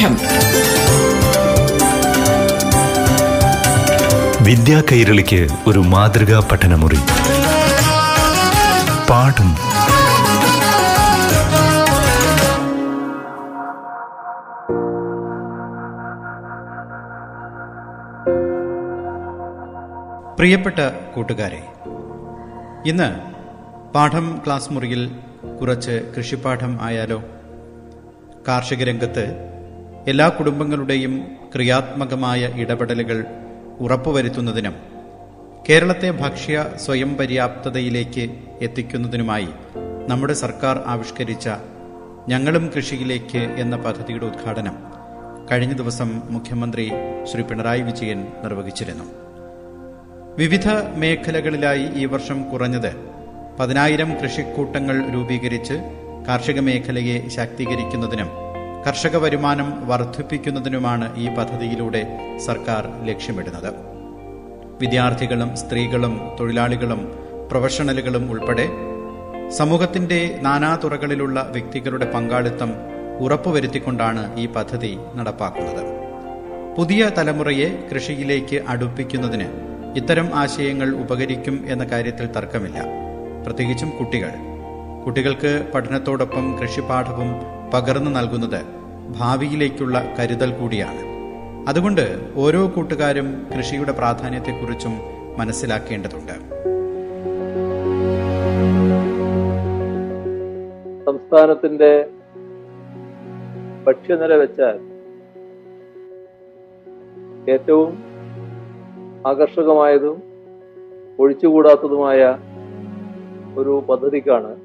പാഠം വിദ്യാ കൈരളിക്ക് ഒരു മാതൃകാ പഠനമുറി. പാഠം. പ്രിയപ്പെട്ട കൂട്ടുകാരെ ഇന്ന് പാഠം ക്ലാസ് മുറിയിൽ കുറച്ച് കൃഷിപ്പാഠം ആയാലോ? കാർഷിക രംഗത്ത് എല്ലാ കുടുംബങ്ങളുടെയും ക്രിയാത്മകമായ ഇടപെടലുകൾ ഉറപ്പുവരുത്തുന്നതിനും കേരളത്തെ ഭക്ഷ്യ സ്വയം പര്യാപ്തതയിലേക്ക് എത്തിക്കുന്നതിനുമായി നമ്മുടെ സർക്കാർ ആവിഷ്കരിച്ച ഞങ്ങളും കൃഷിയിലേക്ക് എന്ന പദ്ധതിയുടെ ഉദ്ഘാടനം കഴിഞ്ഞ ദിവസം മുഖ്യമന്ത്രി ശ്രീ പിണറായി വിജയൻ നിർവഹിച്ചിരുന്നു. വിവിധ മേഖലകളിലായി ഈ വർഷം കുറഞ്ഞത് പതിനായിരം കൃഷിക്കൂട്ടങ്ങൾ രൂപീകരിച്ച് കാർഷിക മേഖലയെ ശാക്തീകരിക്കുന്നതിനും കർഷക വരുമാനം വർദ്ധിപ്പിക്കുന്നതിനുമാണ് ഈ പദ്ധതിയിലൂടെ സർക്കാർ ലക്ഷ്യമിടുന്നത്. വിദ്യാർത്ഥികളും സ്ത്രീകളും തൊഴിലാളികളും പ്രൊഫഷണലുകളും ഉൾപ്പെടെ സമൂഹത്തിന്റെ നാനാതുറകളിലുള്ള വ്യക്തികളുടെ പങ്കാളിത്തം ഉറപ്പുവരുത്തിക്കൊണ്ടാണ് ഈ പദ്ധതി നടപ്പാക്കുന്നത്. പുതിയ തലമുറയെ കൃഷിയിലേക്ക് അടുപ്പിക്കുന്നതിന് ഇത്തരം ആശയങ്ങൾ ഉപകരിക്കും എന്ന കാര്യത്തിൽ തർക്കമില്ല. പ്രത്യേകിച്ചും കുട്ടികൾ. കുട്ടികൾക്ക് പഠനത്തോടൊപ്പം കൃഷിപാഠവും പകർന്നു നൽകുന്നത് ഭാവിയിലേക്കുള്ള കരുതൽ കൂടിയാണ്. അതുകൊണ്ട് ഓരോ കൂട്ടുകാരും കൃഷിയുടെ പ്രാധാന്യത്തെക്കുറിച്ചും മനസ്സിലാക്കേണ്ടതുണ്ട്. സംസ്ഥാനത്തിന്റെ ഭക്ഷ്യനില വെച്ചാൽ ഏറ്റവും ആകർഷകമായതും ഒഴിച്ചുകൂടാത്തതുമായ ഒരു പദ്ധതിക്കാണ്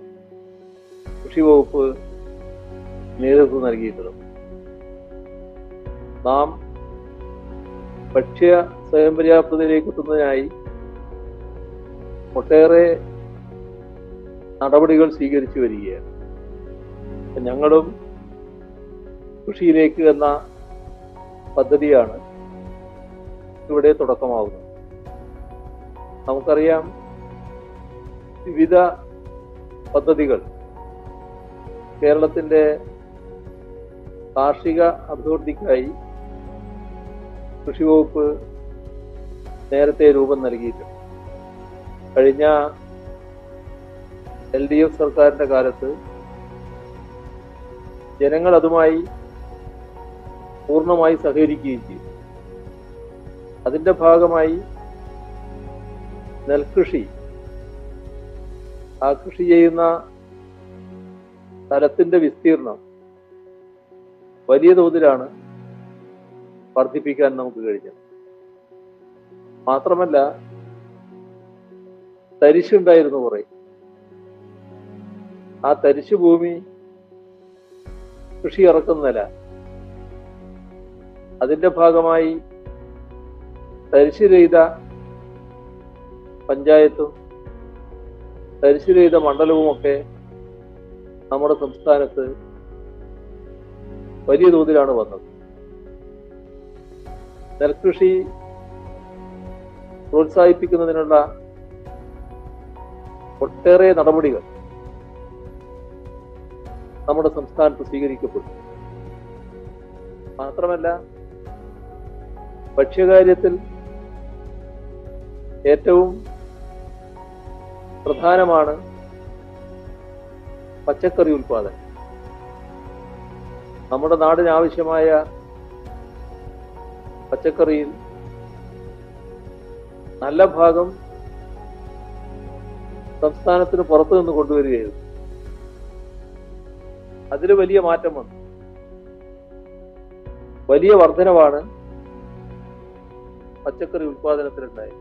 കൃഷി വകുപ്പ് നേതൃത്വം നൽകിയിട്ടുള്ളത്. നാം ഭക്ഷ്യ സ്വയം പര്യാപ്തതയിലേക്ക് എത്തുന്നതിനായി ഒട്ടേറെ നടപടികൾ സ്വീകരിച്ചു വരികയാണ്. ഞങ്ങളും കൃഷിയിലേക്ക് എന്ന പദ്ധതിയാണ് ഇവിടെ തുടക്കമാവുന്നത്. നമുക്കറിയാം വിവിധ പദ്ധതികൾ കേരളത്തിന്റെ കാർഷിക അഭിവൃദ്ധിക്കായി കൃഷി വകുപ്പ് നേരത്തെ രൂപം നൽകിയിട്ടുണ്ട്. കഴിഞ്ഞ എൽ ഡി എഫ് സർക്കാരിന്റെ കാലത്ത് ജനങ്ങൾ അതുമായി പൂർണമായി സഹകരിക്കുകയും ചെയ്തു. അതിന്റെ ഭാഗമായി നെൽകൃഷി ആ കൃഷി ചെയ്യുന്ന സ്ഥലത്തിന്റെ വിസ്തീർണം വലിയ തോതിലാണ് വർദ്ധിപ്പിക്കാൻ നമുക്ക് കഴിഞ്ഞത് മാത്രമല്ല തരിശുണ്ടായിരുന്നു കുറെ. ആ തരിശു ഭൂമി കൃഷി ഇറക്കുന്നില്ല അതിന്റെ ഭാഗമായി തരിശുരഹിത പഞ്ചായത്തും தரிശരയിത മണ്ഡലവും ഒക്കെ നമ്മുടെ സംസ്ഥാനത്ത് വലിയ തോതിലാണ് വന്നത്. നെൽകൃഷി പ്രോത്സാഹിപ്പിക്കുന്നതിനുള്ള ഒട്ടേറെ നടപടികൾ നമ്മുടെ സംസ്ഥാനത്ത് സ്വീകരിക്കപ്പെട്ടു. മാത്രമല്ല ഭക്ഷ്യകാര്യത്തിൽ ഏറ്റവും പ്രധാനമാണ് പച്ചക്കറി ഉൽപാദനം നമ്മുടെ നാടിന് ആവശ്യമായ പച്ചക്കറിയിൽ നല്ല ഭാഗം സംസ്ഥാനത്തിന് പുറത്തു നിന്ന് കൊണ്ടുവരികയായിരുന്നു. അതിൽ വലിയ മാറ്റം വന്നു. വലിയ വർധനവാണ് പച്ചക്കറി ഉൽപാദനത്തിലുണ്ടായത്.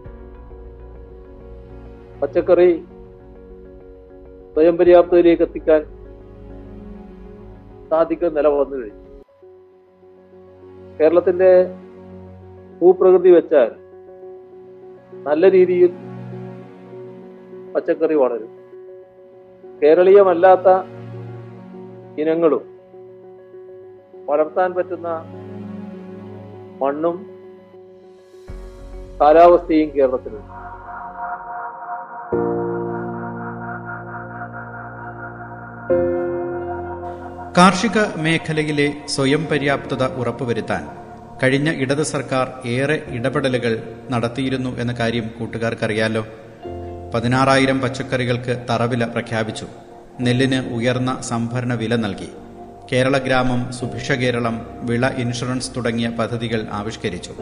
പച്ചക്കറി സ്വയം പര്യാപ്തതയിലേക്ക് എത്തിക്കാൻ സാധിക്കുന്ന നില വന്നു കഴിഞ്ഞു. കേരളത്തിന്റെ ഭൂപ്രകൃതി വെച്ചാൽ നല്ല രീതിയിൽ പച്ചക്കറി വളരും. കേരളീയമല്ലാത്ത ഇനങ്ങളും വളർത്താൻ പറ്റുന്ന മണ്ണും കാലാവസ്ഥയും കേരളത്തിലുണ്ട്. കാർഷിക മേഖലയിലെ സ്വയം പര്യാപ്തത ഉറപ്പുവരുത്താൻ കഴിഞ്ഞ ഇടത് സർക്കാർ ഏറെ ഇടപെടലുകൾ നടത്തിയിരുന്നു എന്ന കാര്യം കൂട്ടുകാർക്കറിയാലോ. പതിനാറായിരം പച്ചക്കറികൾക്ക് തറവില പ്രഖ്യാപിച്ചു. നെല്ലിന് ഉയർന്ന സംഭരണ വില നൽകി. കേരള ഗ്രാമം സുഭിക്ഷ കേരളം വിള ഇൻഷുറൻസ് തുടങ്ങിയ പദ്ധതികൾ ആവിഷ്കരിച്ചു.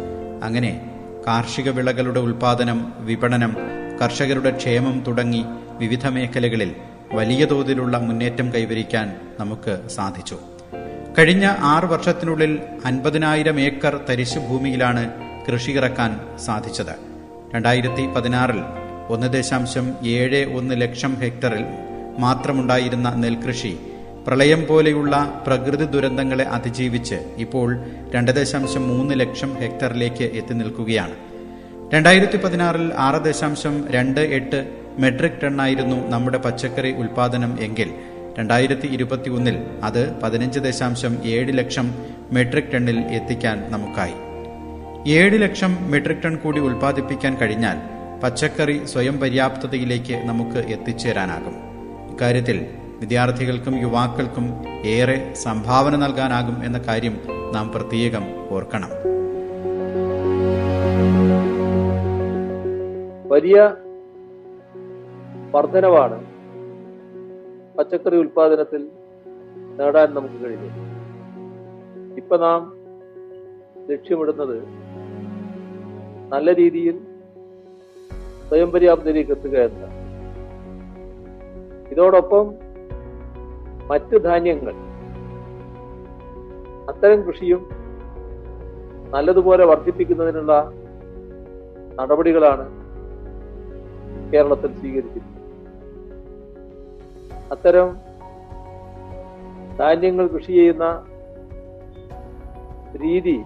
അങ്ങനെ കാർഷിക വിളകളുടെ ഉൽപാദനം വിപണനം കർഷകരുടെ ക്ഷേമം തുടങ്ങി വിവിധ മേഖലകളിൽ വലിയ തോതിലുള്ള മുന്നേറ്റം കൈവരിക്കാൻ നമുക്ക് സാധിച്ചു. കഴിഞ്ഞ ആറ് വർഷത്തിനുള്ളിൽ അൻപതിനായിരം ഏക്കർ തരിശു ഭൂമിയിലാണ് കൃഷി ഇറക്കാൻ സാധിച്ചത്. രണ്ടായിരത്തി പതിനാറിൽ ഒന്ന് ദശാംശം ഏഴ് ഒന്ന് ലക്ഷം ഹെക്ടറിൽ മാത്രമുണ്ടായിരുന്ന നെൽകൃഷി പ്രളയം പോലെയുള്ള പ്രകൃതി ദുരന്തങ്ങളെ അതിജീവിച്ച് ഇപ്പോൾ രണ്ട് ദശാംശം മൂന്ന് ലക്ഷം ഹെക്ടറിലേക്ക് എത്തി നിൽക്കുകയാണ്. രണ്ടായിരത്തി പതിനാറിൽ ആറ് ദശാംശം രണ്ട് എട്ട് മെട്രിക് ടണ്ണായിരുന്നു നമ്മുടെ പച്ചക്കറി ഉൽപാദനം എങ്കിൽ. രണ്ടായിരത്തി ഇരുപത്തി ഒന്നിൽ അത് പതിനഞ്ച് ദശാംശം ഏഴ് ലക്ഷം മെട്രിക് ടണ്ണിൽ എത്തിക്കാൻ നമുക്കായി. ഏഴ് ലക്ഷം മെട്രിക് ടൺ കൂടി ഉൽപ്പാദിപ്പിക്കാൻ കഴിഞ്ഞാൽ പച്ചക്കറി സ്വയം പര്യാപ്തതയിലേക്ക് നമുക്ക് എത്തിച്ചേരാനാകും. ഇക്കാര്യത്തിൽ വിദ്യാർത്ഥികൾക്കും യുവാക്കൾക്കും ഏറെ സംഭാവന നൽകാനാകും എന്ന കാര്യം നാം പ്രത്യേകം ഓർക്കണം. വലിയ വർധനവാണ് പച്ചക്കറി ഉൽപാദനത്തിൽ നേടാൻ നമുക്ക് കഴിഞ്ഞു ഇപ്പൊ നാം ലക്ഷ്യമിടുന്നത് നല്ല രീതിയിൽ സ്വയം പര്യാപ്തതയിലേക്ക് എത്തുക എന്നതാണ്. ഇതോടൊപ്പം മറ്റ് ധാന്യങ്ങൾ അത്തരം കൃഷിയും നല്ലതുപോലെ വർദ്ധിപ്പിക്കുന്നതിനുള്ള നടപടികളാണ് കേരളത്തിൽ സ്വീകരിച്ചിരിക്കുന്നത്. അത്തരം ധാന്യങ്ങൾ കൃഷി ചെയ്യുന്ന രീതി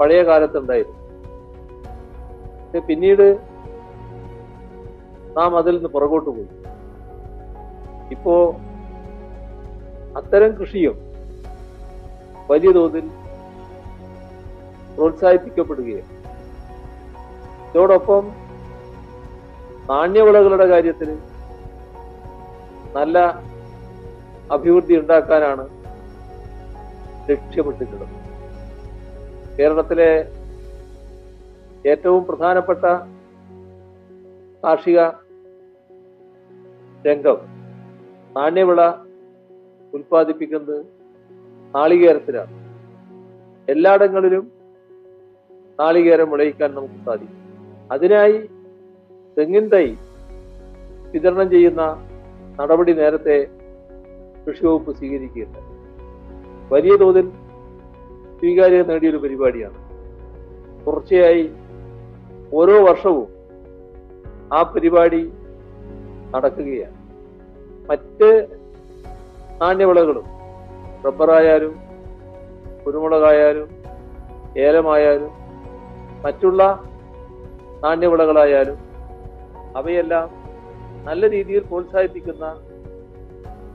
പഴയ കാലത്തുണ്ടായിരുന്നു പിന്നീട് നാം അതിൽ നിന്ന് പുറകോട്ട് പോയി. ഇപ്പോ അത്തരം കൃഷിയും വലിയ തോതിൽ പ്രോത്സാഹിപ്പിക്കപ്പെടുകയാണ്. ഇതോടൊപ്പം നാണ്യവിളകളുടെ കാര്യത്തിൽ നല്ല അഭിവൃദ്ധി ഉണ്ടാക്കാനാണ് ലക്ഷ്യമിട്ടിട്ടുള്ളത്. കേരളത്തിലെ ഏറ്റവും പ്രധാനപ്പെട്ട കാർഷിക രംഗം നാണ്യവിള ഉൽപ്പാദിപ്പിക്കുന്നത് നാളികേരത്തിലാണ്. എല്ലായിടങ്ങളിലും നാളികേരം വിളയിക്കാൻ നമുക്ക് സാധിക്കും. അതിനായി തെങ്ങിൻ തൈ വിതരണം ചെയ്യുന്ന നടപടി നേരത്തെ കൃഷി വകുപ്പ് സ്വീകരിക്കുകയുണ്ട് വലിയ തോതിൽ സ്വീകാര്യത നേടിയൊരു പരിപാടിയാണ്. തുടർച്ചയായി ഓരോ വർഷവും ആ പരിപാടി നടക്കുകയാണ്. മറ്റ് നാണ്യവിളകളും റബ്ബറായാലും കുരുമുളകായാലും ഏലമായാലും മറ്റുള്ള നാണ്യവിളകളായാലും അവയെല്ലാം നല്ല രീതിയിൽ പ്രോത്സാഹിപ്പിക്കുന്ന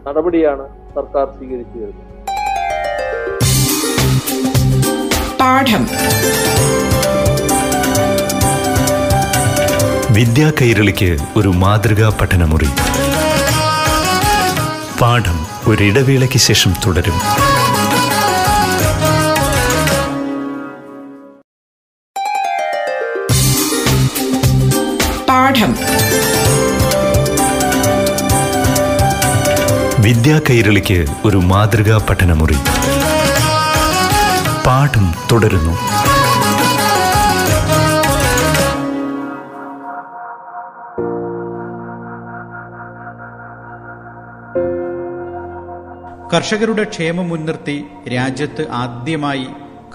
നടപടിയാണ് സർക്കാർ സ്വീകരിച്ചു വരുന്നത് പാഠം. വിദ്യാ കൈരളിക്ക് ഒരു മാതൃകാ പഠനമുറി. പാഠം ഒരിടവേളയ്ക്ക് ശേഷം തുടരും. പാഠം. വിദ്യാ കൈരളിക്ക് ഒരു മാതൃകാ പഠനമുറി. പാഠം തുടരുന്നു. കർഷകരുടെ ക്ഷേമം മുൻനിർത്തി രാജ്യത്ത് ആദ്യമായി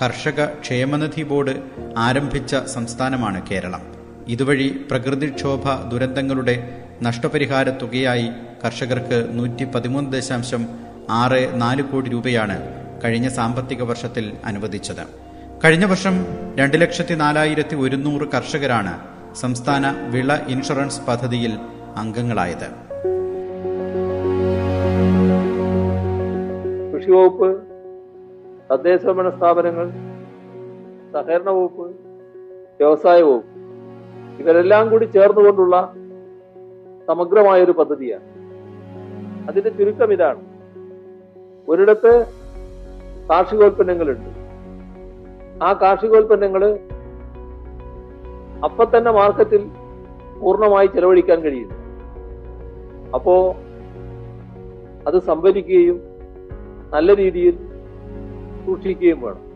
കർഷക ക്ഷേമനിധി ബോർഡ് ആരംഭിച്ച സംസ്ഥാനമാണ് കേരളം. ഇതുവഴി പ്രകൃതിക്ഷോഭ ദുരന്തങ്ങളുടെ നഷ്ടപരിഹാര തുകയായി കർഷകർക്ക് നൂറ്റി പതിമൂന്ന് ദശാംശം ആറ് നാല് കോടി രൂപയാണ് കഴിഞ്ഞ സാമ്പത്തിക വർഷത്തിൽ അനുവദിച്ചത്. കഴിഞ്ഞ വർഷം രണ്ട് ലക്ഷത്തി നാലായിരത്തി ഒരുന്നൂറ് കർഷകരാണ് സംസ്ഥാന വിള ഇൻഷുറൻസ് പദ്ധതിയിൽ അംഗങ്ങളായത്. കൃഷി വകുപ്പ് തദ്ദേശ ഭരണ സ്ഥാപനങ്ങൾ സഹകരണ വകുപ്പ് വ്യവസായ വകുപ്പ് ഇവരെല്ലാം കൂടി ചേർന്നുകൊണ്ടുള്ള സമഗ്രമായ ഒരു പദ്ധതിയാണ്. അതിന്റെ ചുരുക്കം ഇതാണ്. ഒരിടത്ത് കാർഷികോൽപ്പന്നങ്ങളുണ്ട്. ആ കാർഷികോൽപ്പന്നങ്ങൾ അപ്പൊ തന്നെ മാർക്കറ്റിൽ പൂർണമായി ചെലവഴിക്കാൻ കഴിയും. അപ്പോ അത് സംഭരിക്കുകയും നല്ല രീതിയിൽ സൂക്ഷിക്കുകയും വേണം.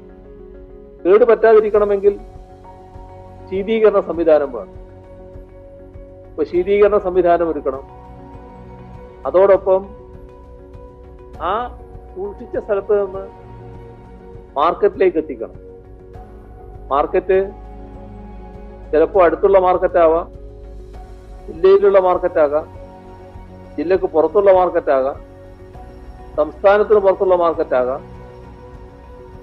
കേട് പറ്റാതിരിക്കണമെങ്കിൽ ശീതീകരണ സംവിധാനം വേണം. ഇപ്പൊ ശീതീകരണ സംവിധാനം ഒരുക്കണം. അതോടൊപ്പം ആ സൂക്ഷിച്ച സ്ഥലത്ത് നിന്ന് മാർക്കറ്റിലേക്ക് എത്തിക്കണം. മാർക്കറ്റ് ചിലപ്പോൾ അടുത്തുള്ള മാർക്കറ്റാവാം ജില്ലയിലുള്ള മാർക്കറ്റാകാം ജില്ലക്ക് പുറത്തുള്ള മാർക്കറ്റാകാം സംസ്ഥാനത്തിന് പുറത്തുള്ള മാർക്കറ്റാകാം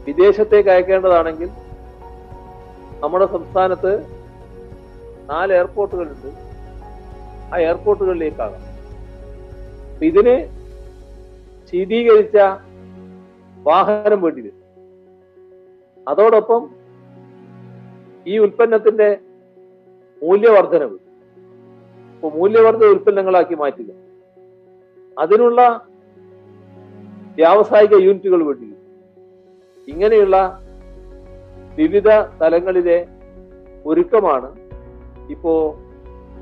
വിദേശത്തേക്ക് അയക്കേണ്ടതാണെങ്കിൽ നമ്മുടെ സംസ്ഥാനത്ത് നാല് എയർപോർട്ടുകളുണ്ട് ആ എയർപോർട്ടുകളിലേക്കാകാം ഇതിന് ശീതീകരിച്ച വാഹനം വേണ്ടി വരും അതോടൊപ്പം ഈ ഉൽപ്പന്നത്തിന്റെ മൂല്യവർദ്ധനവ്. ഇപ്പൊ മൂല്യവർദ്ധന ഉൽപ്പന്നങ്ങളാക്കി മാറ്റുക. അതിനുള്ള വ്യാവസായിക യൂണിറ്റുകൾ വേണ്ടി ഇങ്ങനെയുള്ള വിവിധ തലങ്ങളിലെ ഒരുക്കമാണ് ഇപ്പോ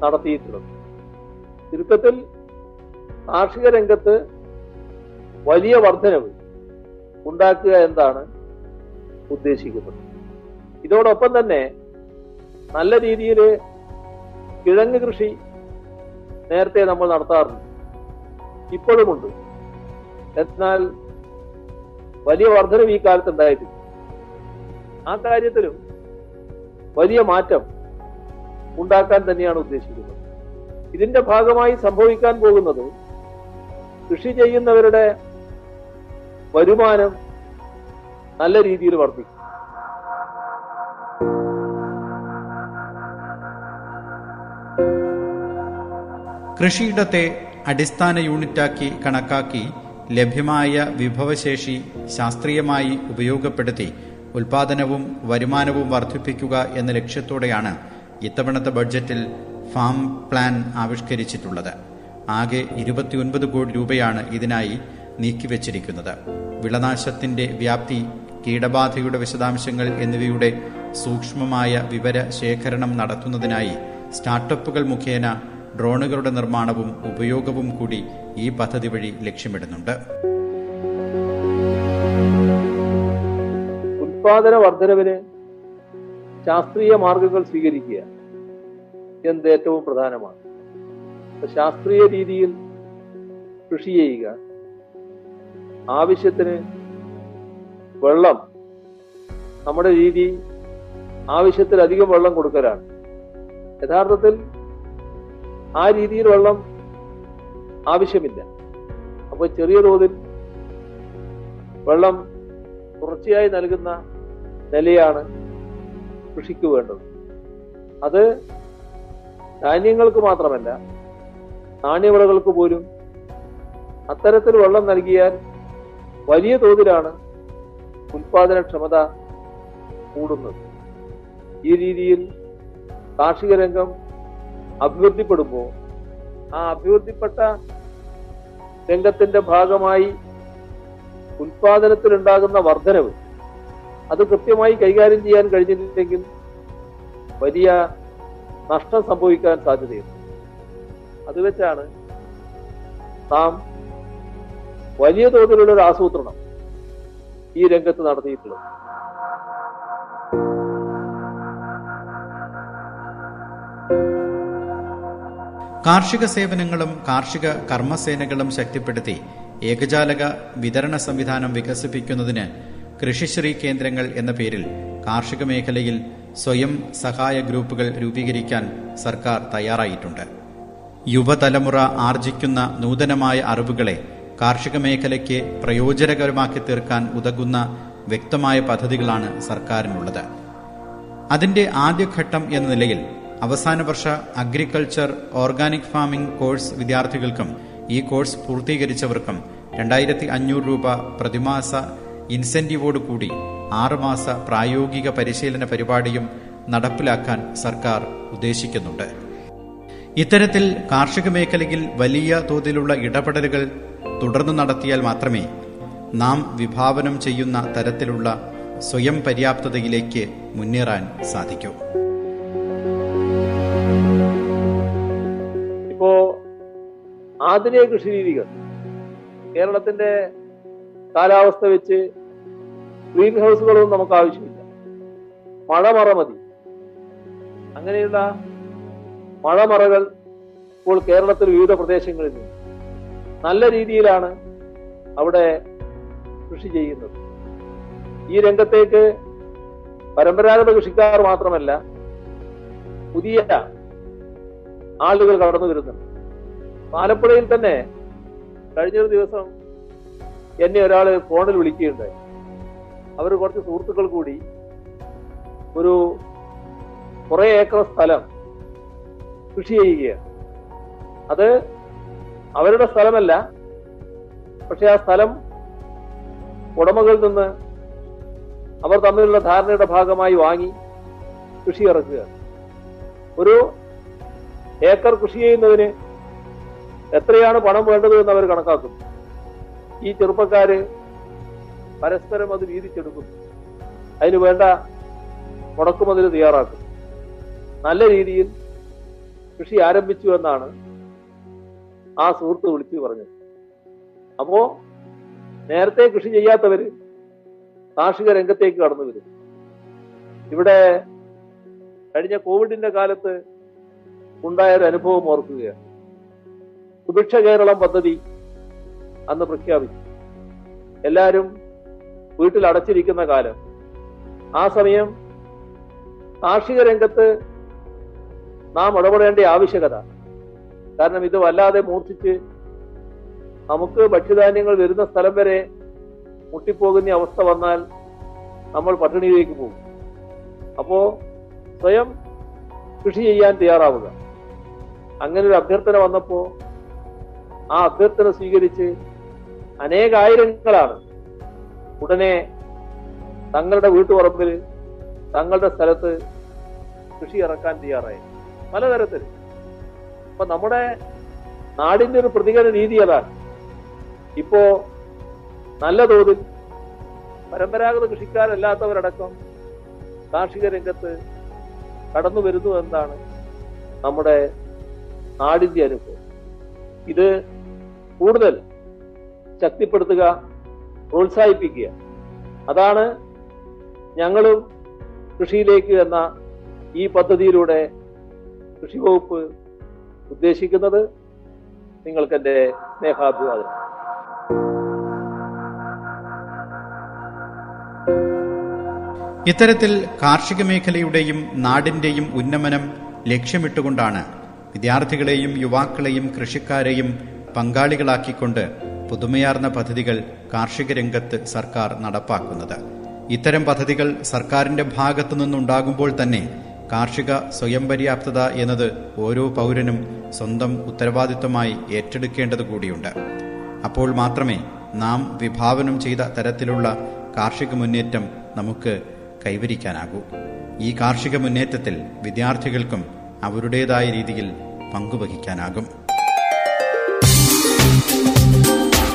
നടത്തിയിട്ടുള്ളത്. ചുരുക്കത്തിൽ കാർഷിക രംഗത്ത് വലിയ വർധനവ് ഉണ്ടാക്കുക എന്താണ് ഉദ്ദേശിക്കുന്നത്. ഇതോടൊപ്പം തന്നെ നല്ല രീതിയിൽ കിഴങ്ങ് കൃഷി നേരത്തെ നമ്മൾ നടത്താറുണ്ട്. ഇപ്പോഴുമുണ്ട്. എന്നാൽ വലിയ വർധനവ് ഈ കാലത്ത് ഉണ്ടായിട്ടില്ല. ആ കാര്യത്തിലും വലിയ മാറ്റം ഉണ്ടാക്കാൻ തന്നെയാണ് ഉദ്ദേശിക്കുന്നത്. ഇതിന്റെ ഭാഗമായി സംഭവിക്കാൻ പോകുന്നത് കൃഷി ചെയ്യുന്നവരുടെ വരുമാനം നല്ല രീതിയിൽ വർദ്ധിക്കും. കൃഷിയിടത്തെ അടിസ്ഥാന യൂണിറ്റാക്കി കണക്കാക്കി ലഭ്യമായ വിഭവശേഷി ശാസ്ത്രീയമായി ഉപയോഗപ്പെടുത്തി ഉൽപാദനവും വരുമാനവും വർദ്ധിപ്പിക്കുക എന്ന ലക്ഷ്യത്തോടെയാണ് ഇത്തവണത്തെ ബഡ്ജറ്റിൽ ഫാം പ്ലാൻ ആവിഷ്കരിച്ചിട്ടുള്ളത്. ആകെ ഇരുപത്തിയൊൻപത് കോടി രൂപയാണ് ഇതിനായി നീക്കിവച്ചിരിക്കുന്നത്. വിളനാശത്തിന്റെ വ്യാപ്തി കീടബാധയുടെ വിശദാംശങ്ങൾ എന്നിവയുടെ സൂക്ഷ്മമായ വിവര ശേഖരണം നടത്തുന്നതിനായി സ്റ്റാർട്ടപ്പുകൾ മുഖേന ഡ്രോണുകളുടെ നിർമ്മാണവും ഉപയോഗവും കൂടി ഈ പദ്ധതി വഴി ലക്ഷ്യമിടുന്നുണ്ട്. ഉത്പാദന വർധനവിന് ശാസ്ത്രീയ മാർഗങ്ങൾ സ്വീകരിക്കുക. എന്നത് ഏറ്റവും പ്രധാനമാണ്. ശാസ്ത്രീയ രീതിയിൽ കൃഷി ചെയ്യുക. ആവശ്യത്തിന് വെള്ളം നമ്മുടെ രീതി ആവശ്യത്തിലധികം വെള്ളം കൊടുക്കലാണ്. യഥാർത്ഥത്തിൽ ആ രീതിയിൽ വെള്ളം ആവശ്യമില്ല. അപ്പോൾ ചെറിയ തോതിൽ വെള്ളം തുടർച്ചയായി നൽകുന്ന നിലയാണ് കൃഷിക്ക് വേണ്ടത്. അത് ധാന്യങ്ങൾക്ക് മാത്രമല്ല നാണ്യവിളകൾക്ക് പോലും അത്തരത്തിൽ വെള്ളം നൽകിയാൽ വലിയ തോതിലാണ് ഉൽപാദനക്ഷമത കൂടുന്നത്. ഈ രീതിയിൽ കാർഷിക രംഗം അഭിവൃദ്ധിപ്പെടുമ്പോൾ ആ അഭിവൃദ്ധിപ്പെട്ട രംഗത്തിന്റെ ഭാഗമായി ഉൽപാദനത്തിലുണ്ടാകുന്ന വർധനവ് അത് കൃത്യമായി കൈകാര്യം ചെയ്യാൻ കഴിഞ്ഞിട്ടില്ലെങ്കിൽ വലിയ നഷ്ടം സംഭവിക്കാൻ സാധ്യതയുണ്ട്. അത് വെച്ചാണ് നാം വലിയ തോതിലുള്ള ഒരു ആസൂത്രണം ഈ രംഗത്ത് നടത്തിയിട്ടുള്ളത്. കാർഷിക സേവനങ്ങളും കാർഷിക കർമ്മസേനകളും ശക്തിപ്പെടുത്തി ഏകജാലക വിതരണ സംവിധാനം വികസിപ്പിക്കുന്നതിന് കൃഷിശ്രീ കേന്ദ്രങ്ങൾ എന്ന പേരിൽ കാർഷിക മേഖലയിൽ സ്വയം സഹായ ഗ്രൂപ്പുകൾ രൂപീകരിക്കാൻ സർക്കാർ തയ്യാറായിട്ടുണ്ട്. യുവതലമുറ ആർജിക്കുന്ന നൂതനമായ അറിവുകളെ കാർഷിക മേഖലയ്ക്ക് പ്രയോജനകരമാക്കി തീർക്കാൻ ഉതകുന്ന വ്യക്തമായ പദ്ധതികളാണ് സർക്കാരിനുള്ളത്. അതിന്റെ ആദ്യഘട്ടം എന്ന നിലയിൽ അവസാന വർഷ അഗ്രികൾച്ചർ ഓർഗാനിക് ഫാമിംഗ് കോഴ്സ് വിദ്യാർത്ഥികൾക്കും ഈ കോഴ്സ് പൂർത്തീകരിച്ചവർക്കും രണ്ടായിരത്തി അഞ്ഞൂറ് രൂപ പ്രതിമാസ ഇൻസെന്റീവോട് കൂടി ആറുമാസ പ്രായോഗിക പരിശീലന പരിപാടിയും നടപ്പിലാക്കാൻ സർക്കാർ ഉദ്ദേശിക്കുന്നുണ്ട്. ഇത്തരത്തിൽ കാർഷിക മേഖലയിൽ വലിയ തോതിലുള്ള ഇടപെടലുകൾ തുടർന്ന് നടത്തിയാൽ മാത്രമേ നാം വിഭാവനം ചെയ്യുന്ന തരത്തിലുള്ള സ്വയം പര്യാപ്തതയിലേക്ക് മുന്നേറാൻ സാധിക്കൂ. ഇപ്പോ ആധുനിക കൃഷി രീതികൾ കേരളത്തിന്റെ കാലാവസ്ഥ വെച്ച് ഗ്രീൻ ഹൗസുകളൊന്നും നമുക്ക് ആവശ്യമില്ല. മഴമറ മതി. അങ്ങനെയുള്ള മഴമറകൾ ഇപ്പോൾ കേരളത്തിൽ വിവിധ പ്രദേശങ്ങളിൽ നല്ല രീതിയിലാണ് അവിടെ കൃഷി ചെയ്യുന്നത്. ഈ രംഗത്തേക്ക് പരമ്പരാഗത കൃഷിക്കാർ മാത്രമല്ല പുതിയ ആളുകൾ കടന്നു വരുന്നുണ്ട്. ആലപ്പുഴയിൽ തന്നെ കഴിഞ്ഞൊരു ദിവസം എന്നെ ഒരാൾ ഫോണിൽ വിളിക്കുകയുണ്ടായി. അവർ കുറച്ച് സുഹൃത്തുക്കൾ കൂടി ഒരു കുറേ ഏക്കർ സ്ഥലം കൃഷി ചെയ്യുകയാണ്. അത് അവരുടെ സ്ഥലമല്ല പക്ഷെ ആ സ്ഥലം ഉടമകളിൽ നിന്ന് അവർ തമ്മിലുള്ള ധാരണയുടെ ഭാഗമായി വാങ്ങി കൃഷി ഇറക്കുക. ഒരു ഏക്കർ കൃഷി ചെയ്യുന്നതിന് എത്രയാണ് പണം വേണ്ടത് എന്ന് അവർ കണക്കാക്കും ഈ ചെറുപ്പക്കാര് പരസ്പരം അത് വീതിച്ചെടുക്കും അതിന് വേണ്ട മുടക്കുമതിൽ തയ്യാറാക്കും. നല്ല രീതിയിൽ കൃഷി ആരംഭിച്ചു എന്നാണ് ആ സുഹൃത്ത് വിളിച്ചു പറഞ്ഞത്. അപ്പോ നേരത്തെ കൃഷി ചെയ്യാത്തവര് കാർഷിക രംഗത്തേക്ക് കടന്നു വരും. ഇവിടെ കഴിഞ്ഞ കോവിഡിന്റെ കാലത്ത് ഉണ്ടായ ഒരു അനുഭവം ഓർക്കുകയാണ്. സുഭിക്ഷ കേരളം പദ്ധതി അന്ന് പ്രഖ്യാപിച്ചു. എല്ലാവരും വീട്ടിൽ അടച്ചിരിക്കുന്ന കാലം. ആ സമയം കാർഷിക രംഗത്ത് നാം ഇടപെടേണ്ട ആവശ്യകത. കാരണം ഇത് വല്ലാതെ മൂർച്ഛിച്ച് നമുക്ക് ഭക്ഷ്യധാന്യങ്ങൾ വരുന്ന സ്ഥലം വരെ മുട്ടിപ്പോകുന്ന അവസ്ഥ വന്നാൽ നമ്മൾ പട്ടിണിയിലേക്ക് പോകും. അപ്പോ സ്വയം കൃഷി ചെയ്യാൻ തയ്യാറാവുക. അങ്ങനെ ഒരു അഭ്യർത്ഥന വന്നപ്പോ ആ അഭ്യർത്ഥന സ്വീകരിച്ച് അനേകായിരങ്ങളാണ് ഉടനെ തങ്ങളുടെ വീട്ടുപറമ്പിൽ തങ്ങളുടെ സ്ഥലത്ത് കൃഷി ഇറക്കാൻ തയ്യാറായി. പലതരത്തിൽ. അപ്പൊ നമ്മുടെ നാടിന്റെ ഒരു പ്രതികരണ രീതി അതാണ്. ഇപ്പോ നല്ല തോതിൽ പരമ്പരാഗത കൃഷിക്കാരല്ലാത്തവരടക്കം കാർഷിക രംഗത്ത് കടന്നു വരുന്നു എന്നാണ് നമ്മുടെ നാടിന്റെ അനുഭവം. ഇത് കൂടുതൽ ശക്തിപ്പെടുത്തുക പ്രോത്സാഹിപ്പിക്കുക. അതാണ് ഞങ്ങളും കൃഷിയിലേക്ക് എന്ന ഈ പദ്ധതിയിലൂടെ കൃഷി വകുപ്പ് ഉദ്ദേശിക്കുന്നത് നിങ്ങൾക്ക് എന്റെ സ്നേഹാഭിവാദം ഇത്തരത്തിൽ കാർഷിക മേഖലയുടെയും നാടിന്റെയും ഉന്നമനം ലക്ഷ്യമിട്ടുകൊണ്ടാണ് വിദ്യാർത്ഥികളെയും യുവാക്കളെയും കൃഷിക്കാരെയും പങ്കാളികളാക്കിക്കൊണ്ട് പുതുമയാർന്ന പദ്ധതികൾ കാർഷിക രംഗത്ത് സർക്കാർ നടപ്പാക്കുന്നത്. ഇത്തരം പദ്ധതികൾ സർക്കാരിന്റെ ഭാഗത്തു നിന്നുണ്ടാകുമ്പോൾ തന്നെ കാർഷിക സ്വയം പര്യാപ്തത എന്നത് ഓരോ പൗരനും സ്വന്തം ഉത്തരവാദിത്വമായി ഏറ്റെടുക്കേണ്ടത് കൂടിയുണ്ട്. അപ്പോൾ മാത്രമേ നാം വിഭാവനം ചെയ്ത തരത്തിലുള്ള കാർഷിക മുന്നേറ്റം നമുക്ക് കൈവരിക്കാനാകൂ. ഈ കാർഷിക മുന്നേറ്റത്തിൽ വിദ്യാർത്ഥികൾക്കും അവരുടേതായ രീതിയിൽ പങ്കുവഹിക്കാനാകും.